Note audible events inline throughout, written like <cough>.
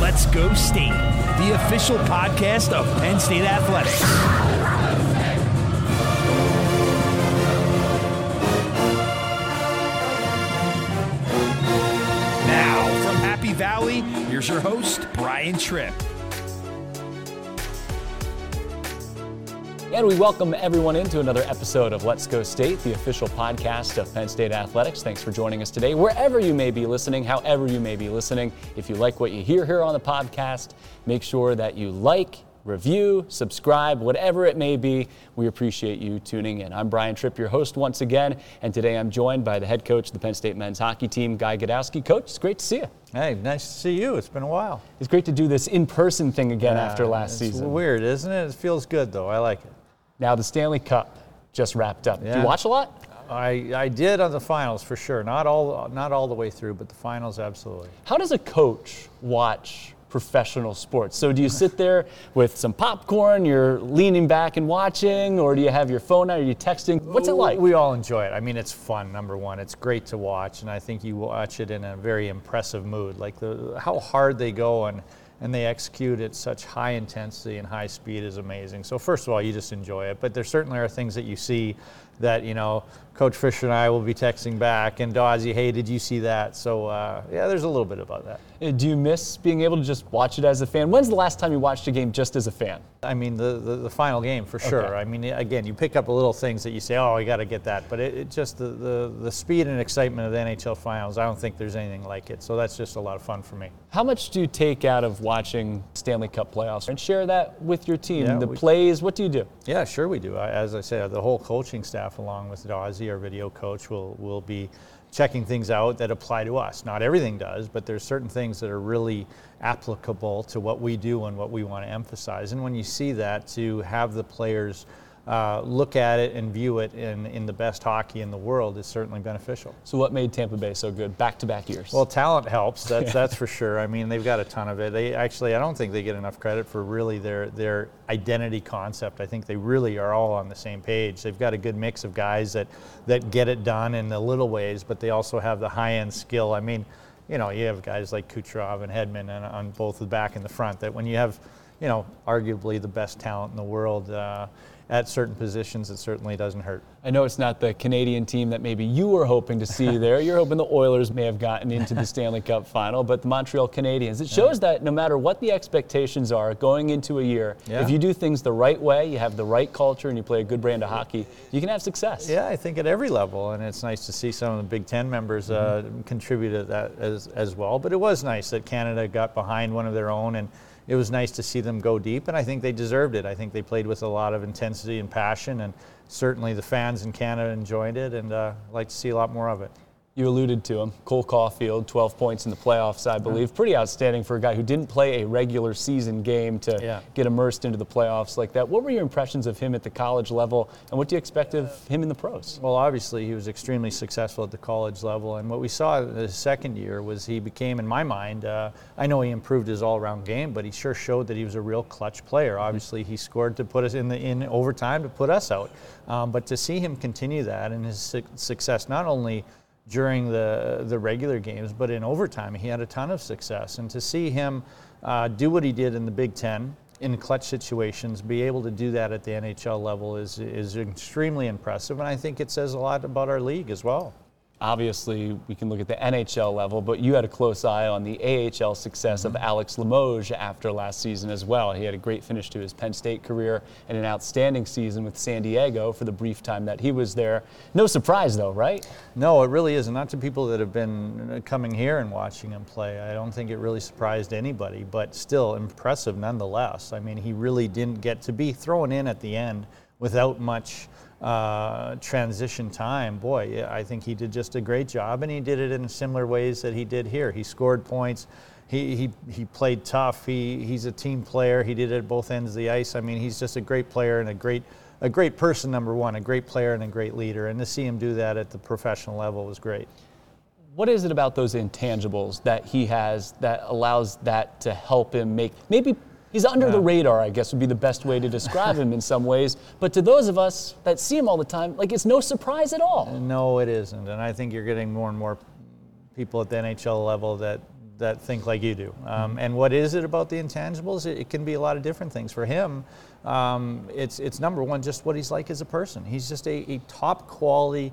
Let's Go State, the official podcast of Penn State Athletics. Now, from Happy Valley, here's your host, Brian Tripp. And we welcome everyone into another episode of Let's Go State, the official podcast of Penn State Athletics. Thanks for joining us today, wherever you may be listening, however you may be listening. If you like what you hear here on the podcast, make sure that you like, review, subscribe, whatever it may be. We appreciate you tuning in. I'm Brian Tripp, your host once again, and today I'm joined by the head coach of the Penn State men's hockey team, Guy Gadowsky. Coach, it's great to see you. Hey, nice to see you. It's been a while. It's great to do this in person thing again Yeah, after last it's season. Weird, isn't it? It feels good though. I like it. Now, the Stanley Cup just wrapped up. Yeah. you watch a lot? I, I did on the finals for sure. Not all not all the way through, but the finals absolutely. How does a coach watch professional sports? So do you sit there with some popcorn, you're leaning back and watching, or do you have your phone out, are you texting? What's it like? We all enjoy it. I mean, it's fun. Number one, it's great to watch, and I think you watch it in a very impressive mood. Like the how hard they go and and they execute at such high intensity and high speed is amazing. So first of all, you just enjoy it. But there certainly are things that you see that you know, Coach Fisher and I will be texting back, and Dawsey, hey, did you see that? So uh, yeah, there's a little bit about that. Uh, Do you miss being able to just watch it as a fan? When's the last time you watched a game just as a fan? I mean, the, the, the final game for sure. Okay. I mean, again, you pick up little things that you say, oh, I got to get that. But it, it just, the, the, the speed and excitement of the NHL finals, I don't think there's anything like it. So that's just a lot of fun for me. How much do you take out of watching Stanley Cup playoffs and share that with your team? Yeah, the we- plays, what do you do? Yeah, sure we do. I, as I said, the whole coaching staff, along with Dawsey, our video coach, will, will be checking things out that apply to us. Not everything does, but there's certain things that are really applicable to what we do and what we want to emphasize. And when you see that, to have the players uh, look at it and view it in, in the best hockey in the world is certainly beneficial. So what made Tampa Bay so good back to back years? Well, talent helps. That's <laughs> that's for sure. I mean, they've got a ton of it. They actually, I don't think they get enough credit for really their their identity concept. I think they really are all on the same page. They've got a good mix of guys that that get it done in the little ways, but they also have the high end skill. I mean, you know, you have guys like Kucherov and Hedman and on both the back and the front. That when you have, you know, arguably the best talent in the world. Uh, at certain positions, it certainly doesn't hurt. I know it's not the Canadian team that maybe you were hoping to see <laughs> there. You're hoping the Oilers may have gotten into the Stanley Cup final, but the Montreal Canadiens. It shows that no matter what the expectations are going into a year, Yeah. if you do things the right way, you have the right culture, and you play a good brand of hockey, you can have success. Yeah, I think at every level, and it's nice to see some of the Big Ten members uh, Mm-hmm. contribute to that as, as well. But it was nice that Canada got behind one of their own, and it was nice to see them go deep, and I think they deserved it. I think they played with a lot of intensity and passion, and certainly the fans in Canada enjoyed it, and uh, I'd like to see a lot more of it. You alluded to him, Cole Caufield, 12 points in the playoffs, I believe. Pretty outstanding for a guy who didn't play a regular season game to Yeah. get immersed into the playoffs like that. What were your impressions of him at the college level, and what do you expect of him in the pros? Well, obviously, he was extremely successful at the college level, and what we saw in his second year was he became, in my mind, uh, I know he improved his all-around game, but he sure showed that he was a real clutch player. Obviously, he scored to put us in the in overtime to put us out, um, but to see him continue that and his su- success, not only during the the regular games, but in overtime, he had a ton of success, and to see him uh, do what he did in the Big Ten in clutch situations, be able to do that at the NHL level is is extremely impressive, and I think it says a lot about our league as well. Obviously, we can look at the NHL level, but you had a close eye on the AHL success of Alex Limoges after last season as well. He had a great finish to his Penn State career and an outstanding season with San Diego for the brief time that he was there. No surprise, though, right? No, it really isn't. Not to people that have been uh, coming here and watching him play. I don't think it really surprised anybody, but still impressive nonetheless. I mean, he really didn't get to be thrown in at the end without much uh, transition time. Boy, I think he did just a great job, and he did it in similar ways that he did here. He scored points. He, he, he played tough. He, he's a team player. He did it at both ends of the ice. I mean, he's just a great player and a great a great person, number one, a great player and a great leader. And to see him do that at the professional level was great. What is it about those intangibles that he has that allows that to help him make maybe he's under the radar, I guess would be the best way to describe him in some ways. But to those of us that see him all the time, like it's no surprise at all. No, it isn't. And I think you're getting more and more people at the NHL level that that think like you do. Um, and what is it about the intangibles? It, it, can be a lot of different things. For him, um, it's it's number one just what he's like as a person. He's just a, a top quality,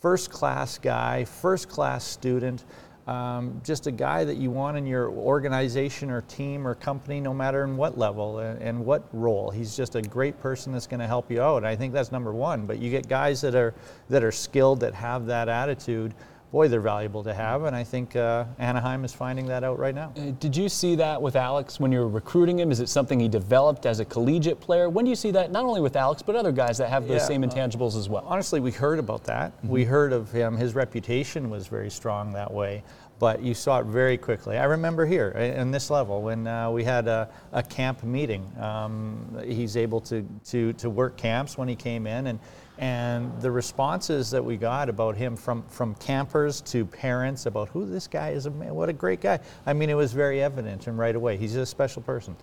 first class guy, first class student. Um, just a guy that you want in your organization or team or company, no matter in what level and, and what role. He's just a great person that's going to help you out. I think that's number one. But you get guys that are that are skilled, that have that attitude boy, they're valuable to have, and I think uh, Anaheim is finding that out right now. Uh, did you see that with Alex when you were recruiting him? Is it something he developed as a collegiate player? When do you see that not only with Alex but other guys that have those yeah, same intangibles uh, as well? Honestly, we heard about that. Mm-hmm. We heard of him. His reputation was very strong that way. But you saw it very quickly. I remember here in this level when uh, we had a, a camp meeting. Um, he's able to, to, to work camps when he came in, and and the responses that we got about him from, from campers to parents about who this guy is, what a great guy. I mean, it was very evident and right away. He's a special person.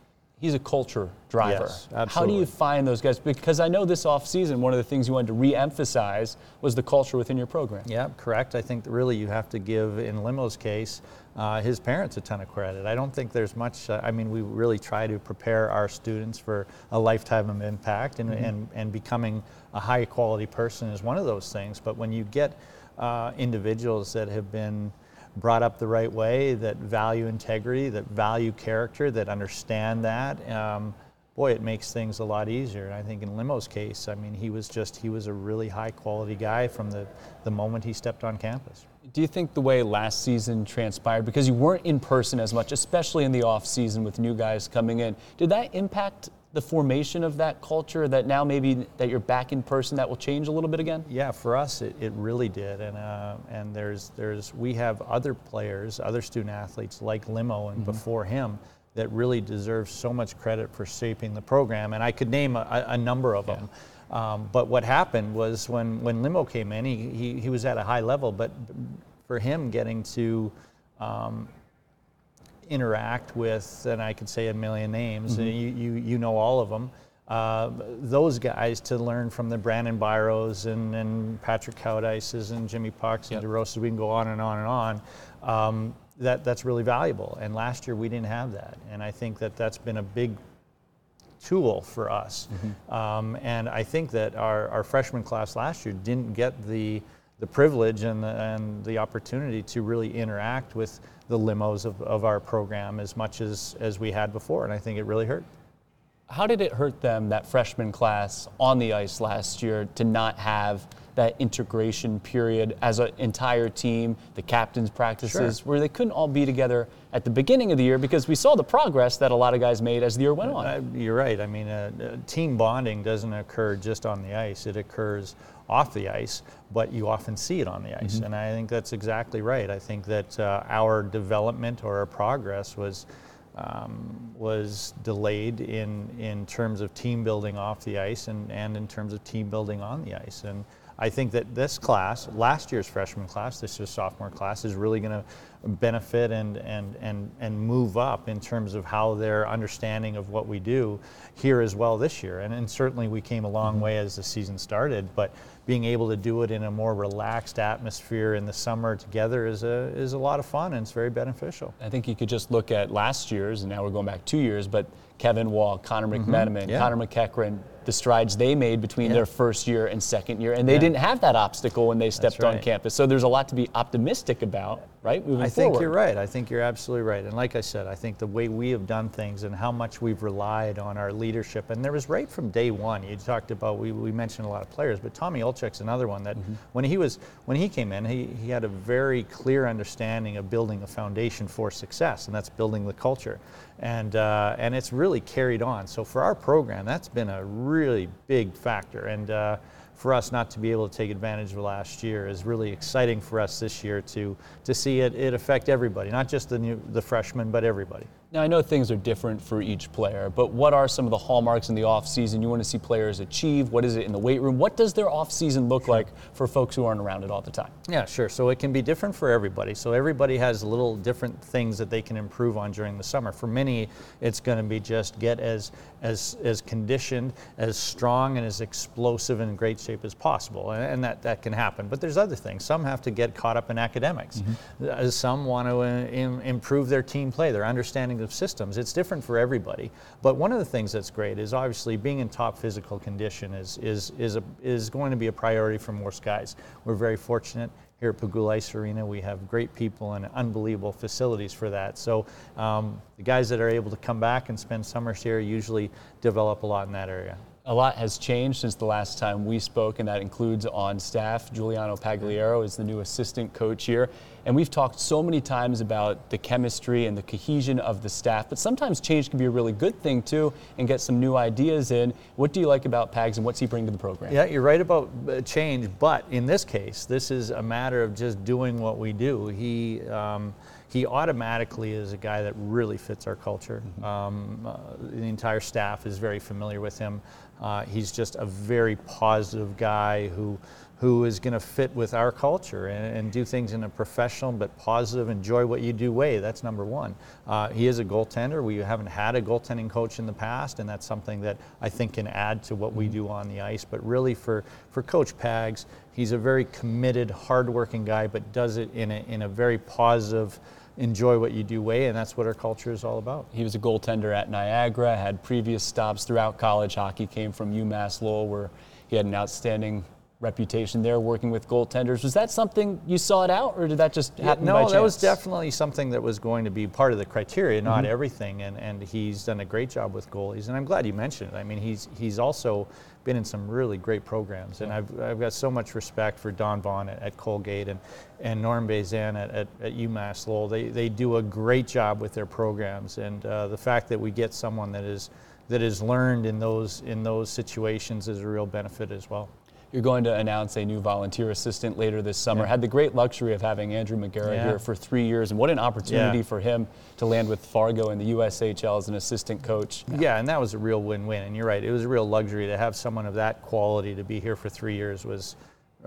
He's a culture driver. Yes, absolutely. How do you find those guys? Because I know this off season, one of the things you wanted to re-emphasize was the culture within your program. Yeah, correct. I think really you have to give, in Limo's case, uh, his parents a ton of credit. I don't think there's much, uh, I mean, we really try to prepare our students for a lifetime of impact, and, mm-hmm. and, and becoming a high quality person is one of those things. But when you get uh, individuals that have been brought up the right way, that value integrity, that value character, that understand that, um, boy, it makes things a lot easier. And I think in Limo's case, I mean, he was just, he was a really high quality guy from the, the moment he stepped on campus. Do you think the way last season transpired, because you weren't in person as much, especially in the off season with new guys coming in, did that impact the formation of that culture that now maybe that you're back in person that will change a little bit again? Yeah, for us it, it really did, and uh, and there's there's we have other players, other student athletes like Limo and mm-hmm. before him that really deserve so much credit for shaping the program, and I could name a, a number of yeah. them. Um, but what happened was when when Limo came in, he, he he was at a high level, but for him getting to um, interact with, and I could say a million names, mm-hmm. you, you, you know all of them. Uh, those guys to learn from the Brandon Biros and, and Patrick Koudyses and Jimmy Pucks yep. and DeRosa, we can go on and on and on. Um, that, that's really valuable. And last year we didn't have that. And I think that that's been a big tool for us. Mm-hmm. Um, and I think that our, our freshman class last year didn't get the, the privilege and the, and the opportunity to really interact with the limos of, of our program as much as, as we had before, and I think it really hurt. How did it hurt them, that freshman class on the ice last year, to not have that integration period as an entire team, the captains' practices, sure. where they couldn't all be together at the beginning of the year because we saw the progress that a lot of guys made as the year went on? Uh, you're right. I mean, uh, uh, team bonding doesn't occur just on the ice, it occurs off the ice, but you often see it on the ice. Mm-hmm. And I think that's exactly right. I think that uh, our development or our progress was. Um, was delayed in, in terms of team building off the ice and, and in terms of team building on the ice. And I think that this class, last year's freshman class, this year's sophomore class, is really going to benefit and, and, and, and move up in terms of how their understanding of what we do here as well this year. And, and certainly we came a long mm-hmm. way as the season started, but being able to do it in a more relaxed atmosphere in the summer together is a, is a lot of fun and it's very beneficial. I think you could just look at last year's, and now we're going back two years, but Kevin Wall, Connor mm-hmm. McMenamin, mm-hmm. yeah. Connor MacEachern, the strides they made between yeah. their first year and second year, and they yeah. didn't have that obstacle when they stepped right. on campus. So there's a lot to be optimistic about, right? Moving I think you're right. I think you're absolutely right. And like I said, I think the way we have done things and how much we've relied on our leadership, and there was right from day one. You talked about we, we mentioned a lot of players, but Tommy Olczyk's another one that mm-hmm. when he was when he came in, he, he had a very clear understanding of building a foundation for success, and that's building the culture and uh, and it's really carried on. So for our program, that's been a really big factor, and uh, for us not to be able to take advantage of last year is really exciting for us this year to to see it, it affect everybody, not just the new the freshmen, but everybody. Now, I know things are different for each player, but what are some of the hallmarks in the offseason you want to see players achieve? What is it in the weight room? What does their offseason look like for folks who aren't around it all the time? Yeah, sure. So it can be different for everybody. So everybody has little different things that they can improve on during the summer. For many, it's going to be just get as as as conditioned, as strong, and as explosive and in great shape as possible, and, and that, that can happen. But there's other things. Some have to get caught up in academics. Mm-hmm. Some want to uh, improve their team play, their understanding of systems. It's different for everybody. But one of the things that's great is obviously being in top physical condition is, is, is, a, is going to be a priority for most guys. We're very fortunate here at Pegula Ice Arena. We have great people and unbelievable facilities for that. So um, the guys that are able to come back and spend summers here usually develop a lot in that area a lot has changed since the last time we spoke, and that includes on staff. Giuliano Pagliaro is the new assistant coach here. And we've talked so many times about the chemistry and the cohesion of the staff, but sometimes change can be a really good thing too and get some new ideas in. What do you like about Pags and what's he bring to the program? Yeah, you're right about uh, change, but in this case, this is a matter of just doing what we do. He, um, he automatically is a guy that really fits our culture. Mm-hmm. Um, uh, the entire staff is very familiar with him. Uh, he's just a very positive guy who who is going to fit with our culture and, and, do things in a professional but positive, enjoy what you do way. That's number one. Uh, he is a goaltender. We haven't had a goaltending coach in the past, and that's something that I think can add to what we mm-hmm. do on the ice. But really, for, for Coach Pags, he's a very committed, hardworking guy, but does it in a, in a very positive, enjoy what you do way, and that's what our culture is all about. He was a goaltender at Niagara, had previous stops throughout college hockey, came from UMass Lowell, where he had an outstanding reputation there working with goaltenders. Was that something you sought out, or did that just happen yeah, no, that was definitely something that was going to be part of the criteria, not mm-hmm. everything. And, and he's done a great job with goalies, and I'm glad you mentioned it. I mean, he's he's also been in some really great programs, and I've, I've got so much respect for Don Vaughn at, at Colgate and, and Norm Bazin at, at, at, UMass Lowell. They, they do a great job with their programs, and uh, the fact that we get someone that is that is learned in those in those situations is a real benefit as well. You're going to announce a new volunteer assistant later this summer. Yeah. Had the great luxury of having Andrew McGarrett yeah. here for three years, and what an opportunity yeah. for him to land with Fargo in the USHL as an assistant coach. Yeah, and that was a real win-win. And you're right, it was a real luxury to have someone of that quality to be here for three years was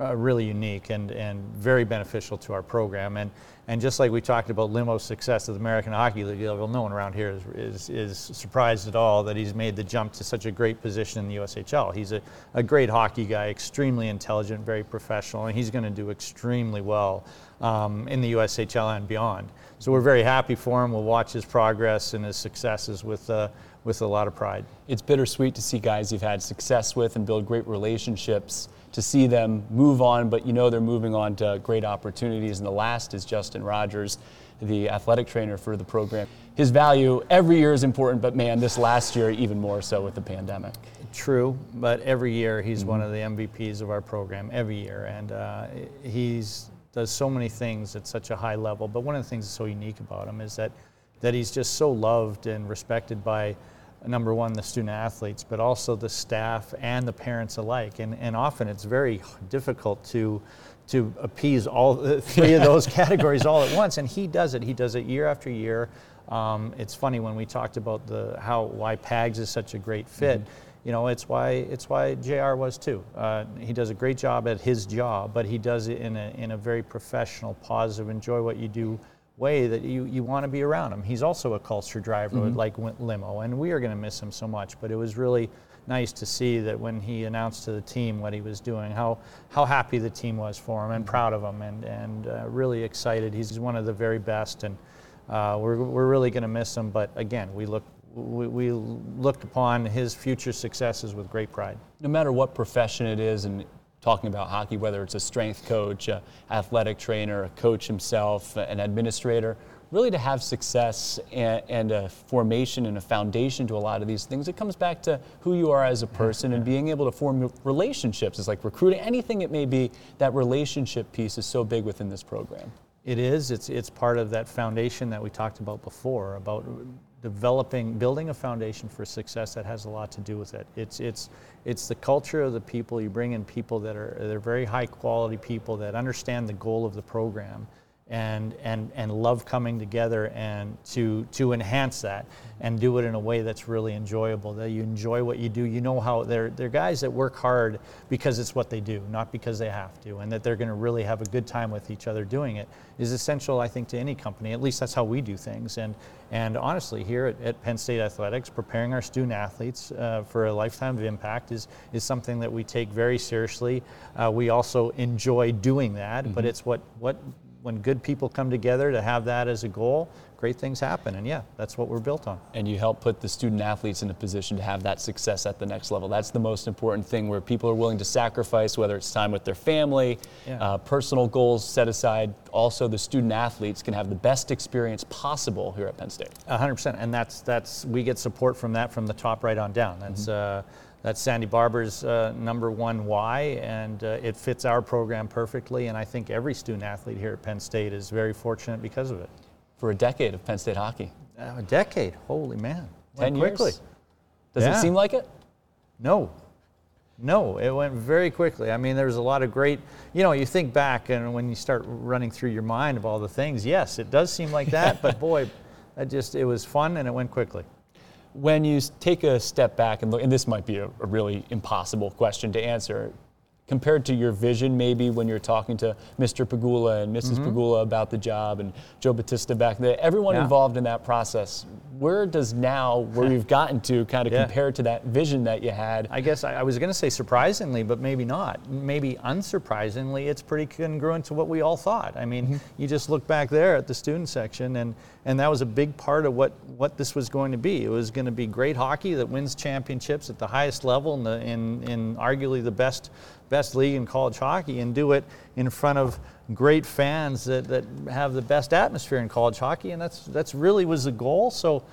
uh, really unique and, and very beneficial to our program. And, and just like we talked about Limo's success at the American Hockey League level, no one around here is, is, is, surprised at all that he's made the jump to such a great position in the USHL. He's a, a great hockey guy, extremely intelligent, very professional, and he's going to do extremely well um, in the USHL and beyond. So we're very happy for him. We'll watch his progress and his successes with, uh, with a lot of pride. It's bittersweet to see guys you've had success with and build great relationships to see them move on, but you know they're moving on to great opportunities. And the last is Justin Rogers, the athletic trainer for the program. His value every year is important, but man, this last year even more so with the pandemic. True, but every year he's mm-hmm. one of the MVPs of our program every year, and uh, he's does so many things at such a high level. But one of the things that's so unique about him is that that he's just so loved and respected by number one, the student athletes, but also the staff and the parents alike. And, and often it's very difficult to, to appease all <laughs> three of those categories all at <laughs> once. And he does it. He does it year after year. Um, it's funny when we talked about the how why Pags is such a great fit. Mm-hmm. You know, it's why it's why Jr. was too. Uh, he does a great job at his job, but he does it in a in a very professional, positive, enjoy what you do way that you, you want to be around him. He's also a culture driver mm-hmm. like Limo, and we are going to miss him so much. But it was really nice to see that when he announced to the team what he was doing, how, how happy the team was for him and mm-hmm. proud of him and, and uh, really excited. He's one of the very best, and uh, we're, we're really going to miss him. But again, we look we, we looked upon his future successes with great pride. No matter what profession it is, and talking about hockey, whether it's a strength coach, a athletic trainer, a coach himself, an administrator, really to have success and, and, a formation and a foundation to a lot of these things, it comes back to who you are as a person and being able to form relationships. It's like recruiting, anything it may be, that relationship piece is so big within this program. It is. It's, it's part of that foundation that we talked about before, about developing, building a foundation for success that has a lot to do with it. It's, it's, it's the culture of the people. You bring in people that are they're very high quality people that understand the goal of the program and, and, and love coming together and to, to enhance that and do it in a way that's really enjoyable, that you enjoy what you do. You know how they're, they're guys that work hard because it's what they do, not because they have to, and that they're going to really have a good time with each other doing it is essential, I think, to any company. At least that's how we do things. And, and honestly, here at, at Penn State Athletics, preparing our student athletes uh, for a lifetime of impact is, is something that we take very seriously. Uh, we also enjoy doing that, mm-hmm. but it's what, what when good people come together to have that as a goal, great things happen. And yeah, that's what we're built on. And you help put the student athletes in a position to have that success at the next level. That's the most important thing where people are willing to sacrifice, whether it's time with their family, yeah. uh, personal goals set aside. Also, the student athletes can have the best experience possible here at Penn State. 100%. And that's, that's we get support from that from the top right on down. That's, mm-hmm. uh, that's Sandy Barbour's uh, number one why, and uh, it fits our program perfectly. And I think every student athlete here at Penn State is very fortunate because of it. For a decade of Penn State hockey. Uh, a decade, holy man! Ten years. Quickly. Does yeah. it seem like it? No, no, it went very quickly. I mean, there was a lot of great, you know, you think back and when you start running through your mind of all the things, yes, it does seem like that, <laughs> but boy, that just, it was fun and it went quickly when you take a step back and look, and this might be a, a really impossible question to answer, compared to your vision maybe when you're talking to Mr. Pegula and missus mm-hmm. Pegula about the job and Joe Battista back there, everyone yeah. involved in that process, where does now, where we've gotten to kind of yeah. compare to that vision that you had? I guess I, I was going to say surprisingly, but maybe not. Maybe unsurprisingly, it's pretty congruent to what we all thought. I mean, mm-hmm. you just look back there at the student section and, and that was a big part of what, what this was going to be. It was going to be great hockey that wins championships at the highest level in, the, in, in arguably the best best league in college hockey and do it in front of great fans that, that have the best atmosphere in college hockey. And that's, that's really was the goal. So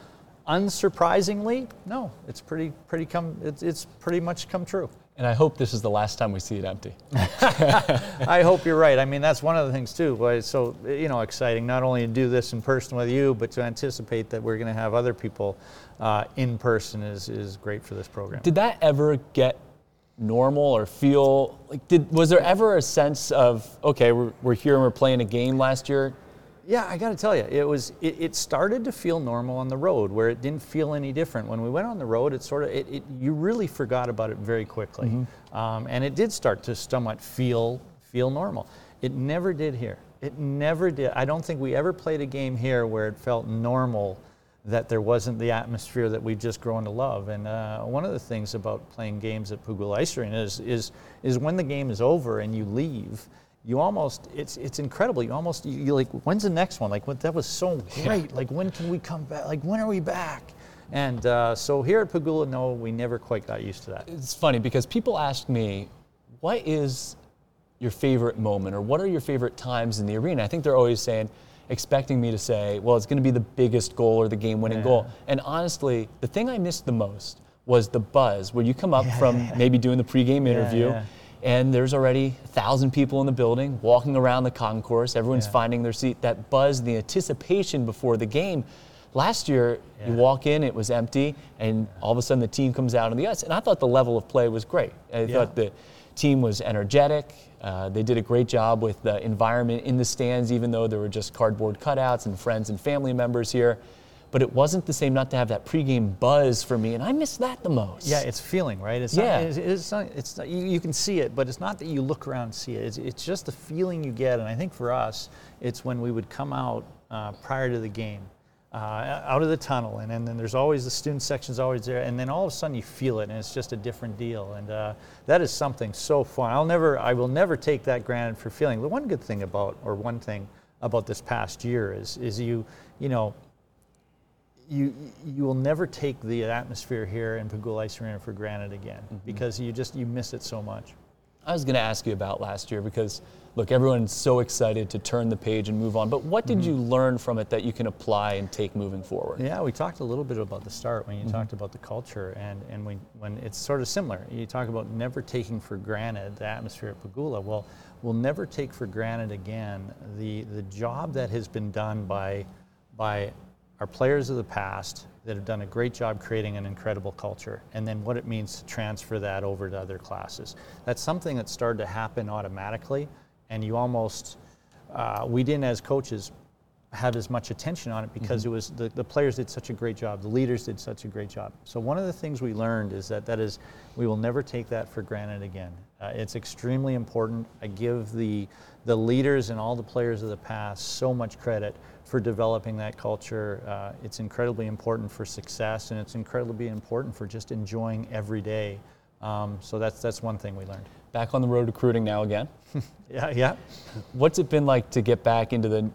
unsurprisingly, no, it's pretty, pretty come, it's, it's pretty much come true. And I hope this is the last time we see it empty. <laughs> I hope you're right. I mean, that's one of the things too. Why it's so you know exciting not only to do this in person with you, but to anticipate that we're going to have other people uh, in person is is great for this program. Did that ever get normal or feel like did was there ever a sense of okay we're, we're here and we're playing a game last year? Yeah i got to tell you it was it, it, started to feel normal on the road where it didn't feel any different. When we went on the road it sort of it, it you really forgot about it very quickly. Mm-hmm. um, and it did start to somewhat feel feel normal. It never did here. It never did i don't think we ever played a game here where it felt normal that there wasn't the atmosphere that we've just grown to love. And uh, one of the things about playing games at Arena is, is, is when the game is over and you leave, you almost, it's, it's incredible. You almost, you, you like, when's the next one? Like, what, that was so great. Yeah. Like, when can we come back? Like, when are we back? And uh, so here at Pegula, no, we never quite got used to that. It's funny because people ask me, what is your favorite moment or what are your favorite times in the arena? I think they're always saying, expecting me to say, well, it's going to be the biggest goal or the game winning yeah. goal. And honestly, the thing I missed the most was the buzz where you come up yeah, from yeah, maybe doing the pregame interview. And there's already a thousand people in the building walking around the concourse. Everyone's finding their seat. That buzz, the anticipation before the game. Last year, you walk in, it was empty, and all of a sudden the team comes out on the ice. And I thought the level of play was great. I thought the team was energetic. Uh, they did a great job with the environment in the stands, even though there were just cardboard cutouts and friends and family members here. But it wasn't the same not to have that pregame buzz for me, and I miss that the most. Yeah, it's feeling, right? It's yeah. Not, it's, it's, not, it's not, you, you, can see it, but it's not that you look around and see it. It's, it's just the feeling you get, and I think for us, it's when we would come out uh, prior to the game uh, out of the tunnel, and, and then there's always the student section's always there, and then all of a sudden you feel it, and it's just a different deal, and uh, that is something so fun. I'll never, I will never take that granted for feeling. The one good thing about, or one thing about this past year is, is you, you know, you you will never take the atmosphere here in Pegula Ice Arena for granted again mm-hmm. because you just you miss it so much. I was going to ask you about last year because look, everyone's so excited to turn the page and move on. But what did mm-hmm. you learn from it that you can apply and take moving forward? Yeah, we talked a little bit about the start when you mm-hmm. talked about the culture, and and we, when it's sort of similar. You talk about never taking for granted the atmosphere at Pegula. Well, we'll never take for granted again the the job that has been done by by our players of the past that have done a great job creating an incredible culture, and then what it means to transfer that over to other classes. That's something that started to happen automatically and you almost uh, we didn't, as coaches, have as much attention on it because it was the, the players did such a great job, the leaders did such a great job. So one of the things we learned is that that is we will never take that for granted again. Uh, it's extremely important. I give the the leaders and all the players of the past so much credit for developing that culture. Uh, it's incredibly important for success, and it's incredibly important for just enjoying every day. Um, so that's that's one thing we learned. Back on the road recruiting now again. <laughs> Yeah, yeah. What's it been like to get back into the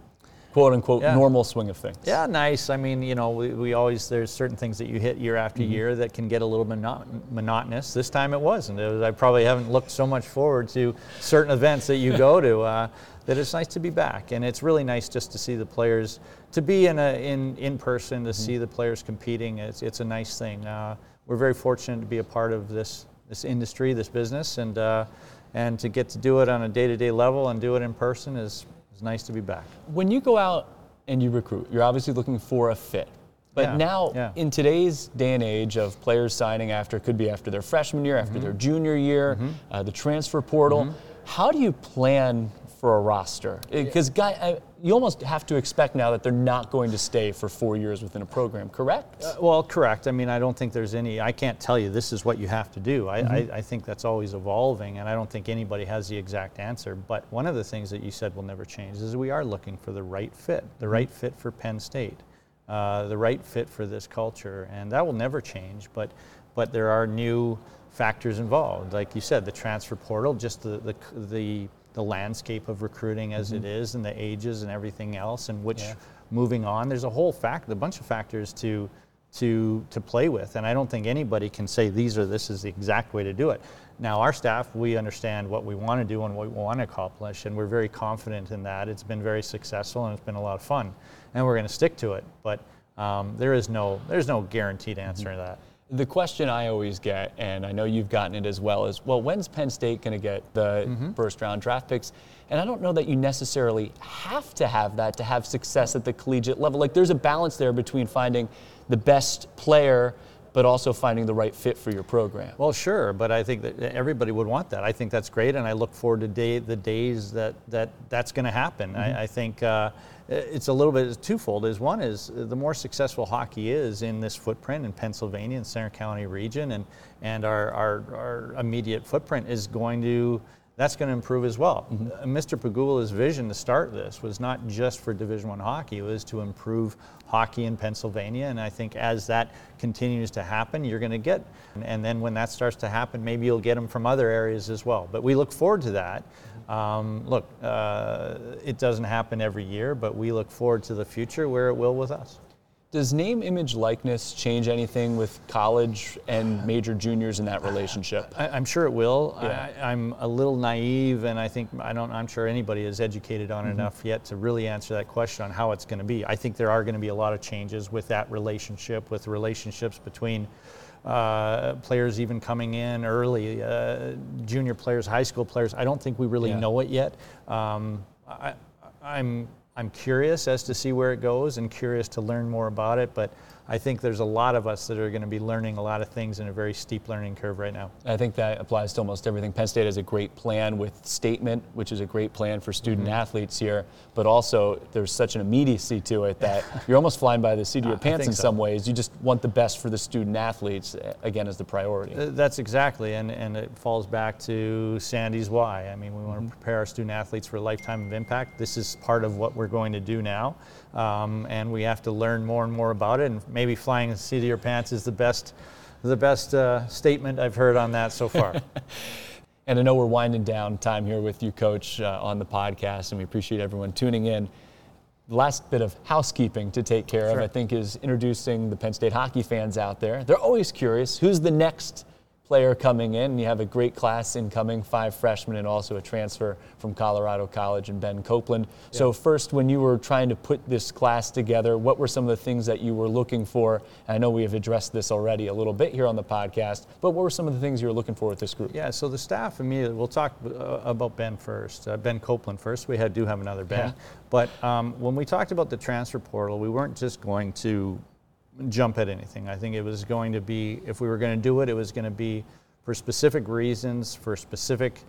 quote unquote Yeah. normal swing of things? Yeah, nice. I mean, you know, we, we always there's certain things that you hit year after year that can get a little mono- monotonous. This time it wasn't. It was, I probably haven't looked so much forward to certain events that you go to. Uh, that it's nice to be back, and it's really nice just to see the players, to be in a in in person, to see the players competing. It's it's a nice thing. Uh, we're very fortunate to be a part of this this industry, this business, and uh, and to get to do it on a day-to-day level and do it in person is is nice to be back. When you go out and you recruit, you're obviously looking for a fit. But Yeah, now, yeah. in today's day and age of players signing after, it could be after their freshman year, Mm-hmm. after their junior year, uh, the transfer portal, how do you plan for a roster? Because guy, I, you almost have to expect now that they're not going to stay for four years within a program, correct? Uh, Well, correct. I mean, I don't think there's any, I can't tell you this is what you have to do. I, I, I think that's always evolving, and I don't think anybody has the exact answer. But one of the things that you said will never change is we are looking for the right fit, the right fit for Penn State, uh, the right fit for this culture, and that will never change. But, but there are new factors involved. Like you said, the transfer portal, just the, the, the, the landscape of recruiting as it is, and the ages and everything else, and which Yeah. moving on. There's a whole fact, a bunch of factors to to to play with, and I don't think anybody can say these are this is the exact way to do it. Now, our staff, we understand what we want to do and what we want to accomplish, and we're very confident in that. It's been very successful and it's been a lot of fun, and we're going to stick to it. But um, there is no there's no guaranteed answer to that. The question I always get, and I know you've gotten it as well, is well, when's Penn State going to get the Mm-hmm. first round draft picks? And I don't know that you necessarily have to have that to have success at the collegiate level. Like there's a balance there between finding the best player, but also finding the right fit for your program. Well, sure, but I think that everybody would want that. I think that's great, and I look forward to day, the days that, that that's going to happen. I, I think uh, it's a little bit twofold. Is one is uh, the more successful hockey is in this footprint in Pennsylvania and Centre County region, and and our, our, our immediate footprint is going to that's going to improve as well. Uh, Mr. Pegula's vision to start this was not just for Division One hockey; it was to improve hockey in Pennsylvania. And I think as that continues to happen, you're going to get, and then when that starts to happen, maybe you'll get them from other areas as well. But we look forward to that. Um, look, uh, it doesn't happen every year, but we look forward to the future where it will with us. Does name, image, likeness change anything with college and major juniors in that relationship? I, I'm sure it will. Yeah. I, I'm a little naive, and I think I don't. I'm sure anybody is educated on enough yet to really answer that question on how it's going to be. I think there are going to be a lot of changes with that relationship, with relationships between uh, players even coming in early, uh, junior players, high school players. I don't think we really Yeah. know it yet. Um, I, I'm I'm curious as to see where it goes, and curious to learn more about it, but. I think there's a lot of us that are going to be learning a lot of things in a very steep learning curve right now. I think that applies to almost everything. Penn State has a great plan with Statement, which is a great plan for student Mm-hmm. athletes here, but also there's such an immediacy to it that <laughs> you're almost flying by the seat of your pants in so. some ways. You just want the best for the student athletes, again, as the priority. Uh, That's exactly, and, and it falls back to Sandy's why. I mean, we want to prepare our student athletes for a lifetime of impact. This is part of what we're going to do now, um, and we have to learn more and more about it. And maybe flying the seat of your pants is the best, the best uh, statement I've heard on that so far. <laughs> And I know we're winding down time here with you, Coach, uh, on the podcast, and we appreciate everyone tuning in. The last bit of housekeeping to take care of, I think, is introducing the Penn State hockey fans out there. They're always curious who's the next player coming in. You have a great class incoming, five freshmen, and also a transfer from Colorado College and Ben Copeland. So, first, when you were trying to put this class together, what were some of the things that you were looking for? I know we have addressed this already a little bit here on the podcast, but what were some of the things you were looking for with this group? Yeah, so the staff immediately, we'll talk uh, about Ben first, uh, Ben Copeland first. We had, do have another Ben. Yeah. But um, when we talked about the transfer portal, we weren't just going to jump at anything. I think it was going to be, if we were going to do it, it was going to be for specific reasons, for specific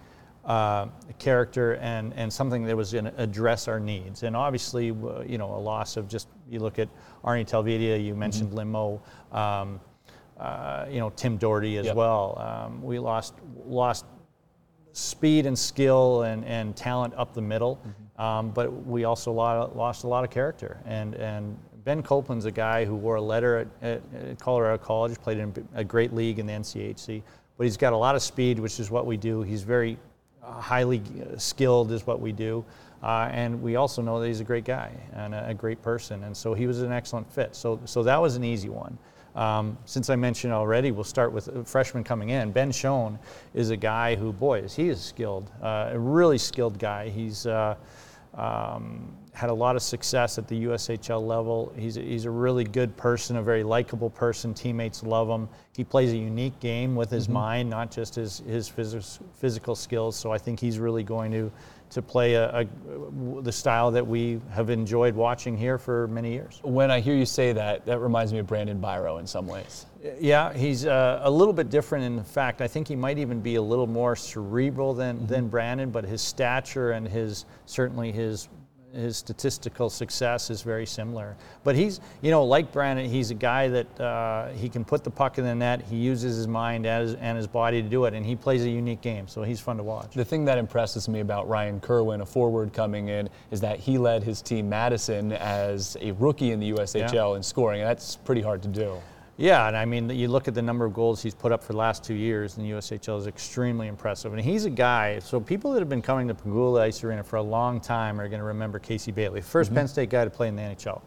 uh, character and, and something that was going to address our needs. And obviously, you know, a loss of just, you look at Aarne Talvitie, you mentioned mm-hmm. Limo, um, uh, you know, Tim Doherty as yep. well. Um, we lost, lost speed and skill and, and talent up the middle, mm-hmm. um, but we also lost a lot of character. And, and Ben Copeland's a guy who wore a letter at, at, at Colorado College, played in a great league in the NCHC, but he's got a lot of speed, which is what we do. He's very highly skilled, is what we do. Uh, and we also know that he's a great guy and a, a, great person, and so he was an excellent fit. So, so that was an easy one. Um, since I mentioned already, we'll start with a freshman coming in. Ben Schoen is a guy who, boy, is he is skilled, uh, a really skilled guy. He's uh, um, had a lot of success at the USHL level. He's a, he's a really good person, a very likable person. Teammates love him. He plays a unique game with his mm-hmm. mind, not just his, his phys- physical skills. So I think he's really going to to play a, a, the style that we have enjoyed watching here for many years. When I hear you say that, that reminds me of Brandon Biro in some ways. Yeah, he's uh, a little bit different in fact. I think he might even be a little more cerebral than, mm-hmm. than Brandon, but his stature and his certainly his his statistical success is very similar. But he's, you know, like Brandon, he's a guy that uh, he can put the puck in the net. He uses his mind as, and his body to do it, and he plays a unique game. So he's fun to watch. The thing that impresses me about Ryan Kirwan, a forward coming in, is that he led his team Madison as a rookie in the USHL yeah. in scoring. And that's pretty hard to do. Yeah, and I mean, you look at the number of goals he's put up for the last two years in the USHL is extremely impressive. And he's a guy, so people that have been coming to Pegula Ice Arena for a long time are going to remember Casey Bailey, 1st mm-hmm. Penn State guy to play in the NHL.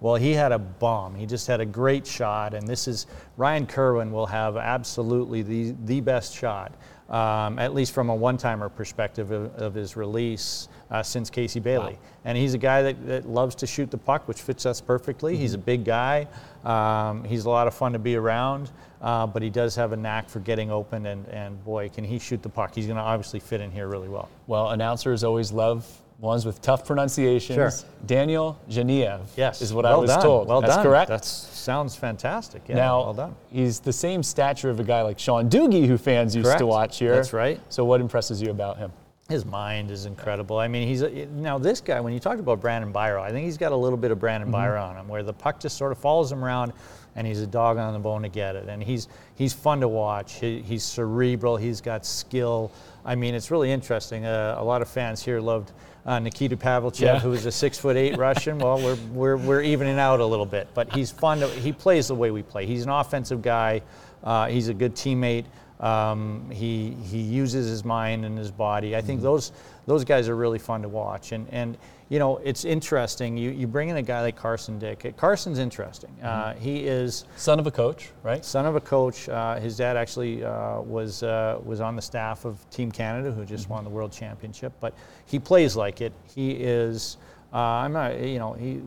Well, he had a bomb. He just had a great shot, and this is Ryan Kirwan will have absolutely the the best shot um, at least from a one-timer perspective of, of his release uh, since Casey Bailey. Wow. And he's a guy that, that, loves to shoot the puck, which fits us perfectly. Mm-hmm. He's a big guy. Um, he's a lot of fun to be around, uh, but he does have a knack for getting open, and, and boy, can he shoot the puck. He's going to obviously fit in here really well. Well, announcers always love ones with tough pronunciations. Sure. Daniel Dzhaniyev yes. is what well I was done. told. Well That's done. correct? That sounds fantastic. Yeah, now, well done. he's the same stature of a guy like Sean Doogie who fans used to watch here. That's right. So what impresses you about him? His mind is incredible. I mean, he's a, now this guy. When you talked about Brandon Biro, I think he's got a little bit of Brandon mm-hmm. Biro on him, where the puck just sort of follows him around, and he's a dog on the bone to get it. And he's he's fun to watch. He, he's cerebral. He's got skill. I mean, it's really interesting. Uh, a lot of fans here loved uh, Nikita Pavlichev, yeah. who is a six foot eight Russian. Well, we're, we're, we're evening out a little bit, but he's fun. To, he plays the way we play. He's an offensive guy. Uh, he's a good teammate. Um, he he uses his mind and his body. I think mm-hmm. those those guys are really fun to watch. And and you know it's interesting. You you bring in a guy like Carson Dick. Carson's interesting. Uh, mm-hmm. he is son of a coach, right? Son of a coach. Uh, his dad actually uh, was uh, was on the staff of Team Canada, who just mm-hmm. won the World Championship. But he plays like it. He is. Uh, I'm not. You know, he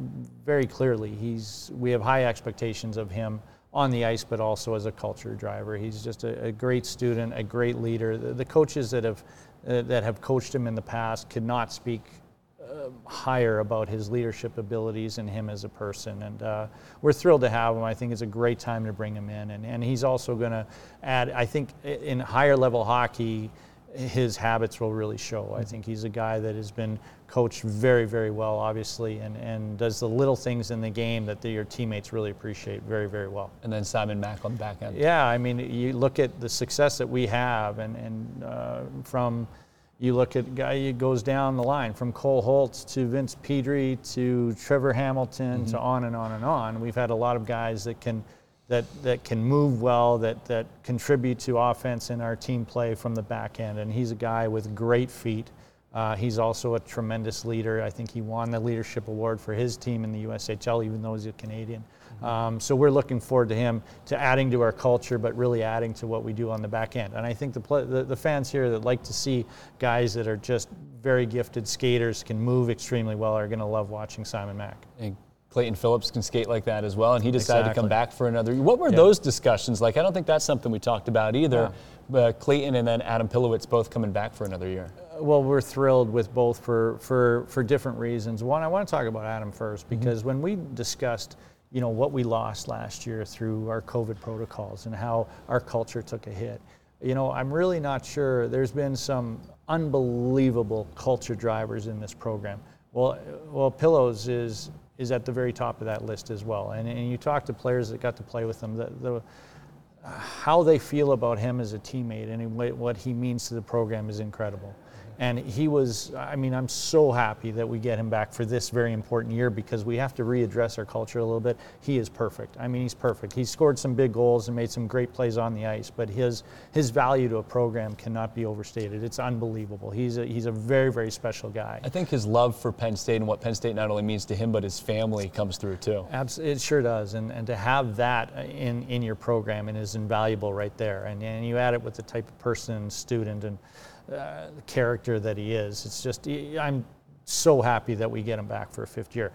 very clearly he's. We have high expectations of him on the ice, but also as a culture driver. He's just a, a great student, a great leader. The, the coaches that have uh, that have coached him in the past could not speak uh, higher about his leadership abilities and him as a person. And uh, we're thrilled to have him. I think it's a great time to bring him in. And, and he's also going to add, I think, in higher level hockey his habits will really show. I think he's a guy that has been coached very, very well, obviously, and, and does the little things in the game that the, your teammates really appreciate very, very well. And then Simon Mack on the back end. Yeah, I mean, you look at the success that we have, and, and uh, from you look at guy who goes down the line from Cole Hults to Vince Pedrie to Trevor Hamilton mm-hmm. to on and on and on. We've had a lot of guys that can that, that can move well, that, that contribute to offense in our team play from the back end. And he's a guy with great feet. Uh, he's also a tremendous leader. I think he won the leadership award for his team in the USHL, even though he's a Canadian. Mm-hmm. Um, so we're looking forward to him to adding to our culture, but really adding to what we do on the back end. And I think the, the, the fans here that like to see guys that are just very gifted skaters, can move extremely well, are going to love watching Simon Mack. Clayton Phillips can skate like that as well, and he decided exactly. to come back for another year. What were those discussions like? I don't think that's something we talked about either. Yeah. Uh, Clayton and then Adam Pilewicz both coming back for another year. Uh, well, we're thrilled with both for, for, for different reasons. One, I want to talk about Adam first mm-hmm. because mm-hmm. when we discussed you know what we lost last year through our COVID protocols and how our culture took a hit. you know, I'm really not sure. There's been some unbelievable culture drivers in this program. Well, well, Pillows is is at the very top of that list as well. And, and you talk to players that got to play with him, the, the, how they feel about him as a teammate and what he means to the program is incredible. And he was, I mean, I'm so happy that we get him back for this very important year because we have to readdress our culture a little bit. He is perfect. I mean, he's perfect. He scored some big goals and made some great plays on the ice, but his, his value to a program cannot be overstated. It's unbelievable. He's a, he's a very, very special guy. I think his love for Penn State and what Penn State not only means to him, but his family comes through too. Absolutely, it sure does. And, and to have that in, in your program and is invaluable right there. And, and you add it with the type of person, student, and uh, the character that he is. It's just, I'm so happy that we get him back for a fifth year.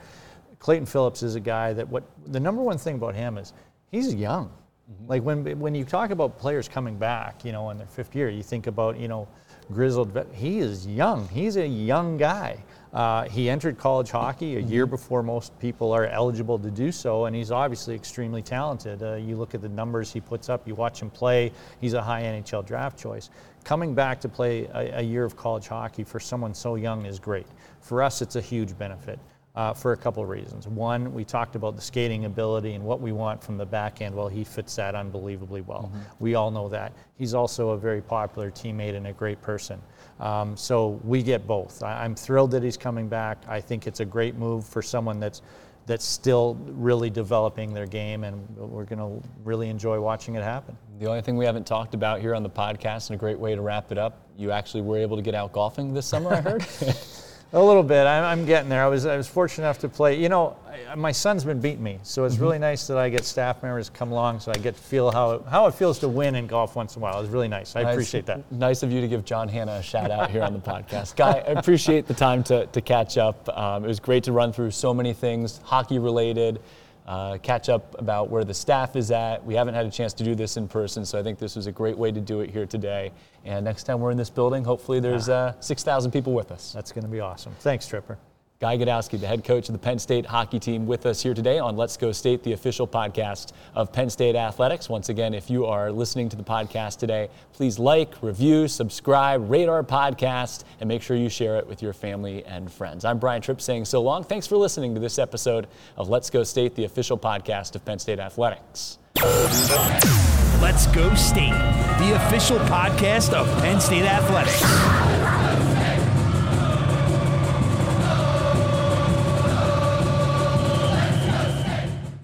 Clayton Phillips is a guy that what the number one thing about him is he's young. Mm-hmm. Like when when you talk about players coming back, you know, in their fifth year, you think about you know, grizzled. Vet, he is young. He's a young guy. Uh, he entered college hockey a year before most people are eligible to do so, and he's obviously extremely talented. Uh, you look at the numbers he puts up, you watch him play, he's a high NHL draft choice. Coming back to play a, a year of college hockey for someone so young is great. For us, it's a huge benefit. Uh, for a couple of reasons. One, we talked about the skating ability and what we want from the back end. Well, he fits that unbelievably well. Mm-hmm. We all know that. He's also a very popular teammate and a great person. Um, so we get both. I, am thrilled that he's coming back. I think it's a great move for someone that's that's still really developing their game, and we're going to really enjoy watching it happen. The only thing we haven't talked about here on the podcast, and a great way to wrap it up, you actually were able to get out golfing this summer, I heard. <laughs> A little bit. I'm, I'm, getting there. I was I was fortunate enough to play. You know, I, my son's been beating me, so it's mm-hmm. really nice that I get staff members come along, so I get to feel how it, how it feels to win in golf once in a while. It's really nice. I nice, appreciate that. Nice of you to give John Hanna a shout out here on the podcast, Guy. I appreciate the time to to catch up. Um, it was great to run through so many things hockey related uh, catch up about where the staff is at. We haven't had a chance to do this in person, so I think this was a great way to do it here today. And next time we're in this building, hopefully there's uh, 6,000 people with us. That's going to be awesome. Thanks, Tripper. Guy Gadowsky, the head coach of the Penn State hockey team, with us here today on Let's Go State, the official podcast of Penn State Athletics. Once again, if you are listening to the podcast today, please like, review, subscribe, rate our podcast, and make sure you share it with your family and friends. I'm Brian Tripp saying so long. Thanks for listening to this episode of Let's Go State, the official podcast of Penn State Athletics. Let's Go State, the official podcast of Penn State Athletics.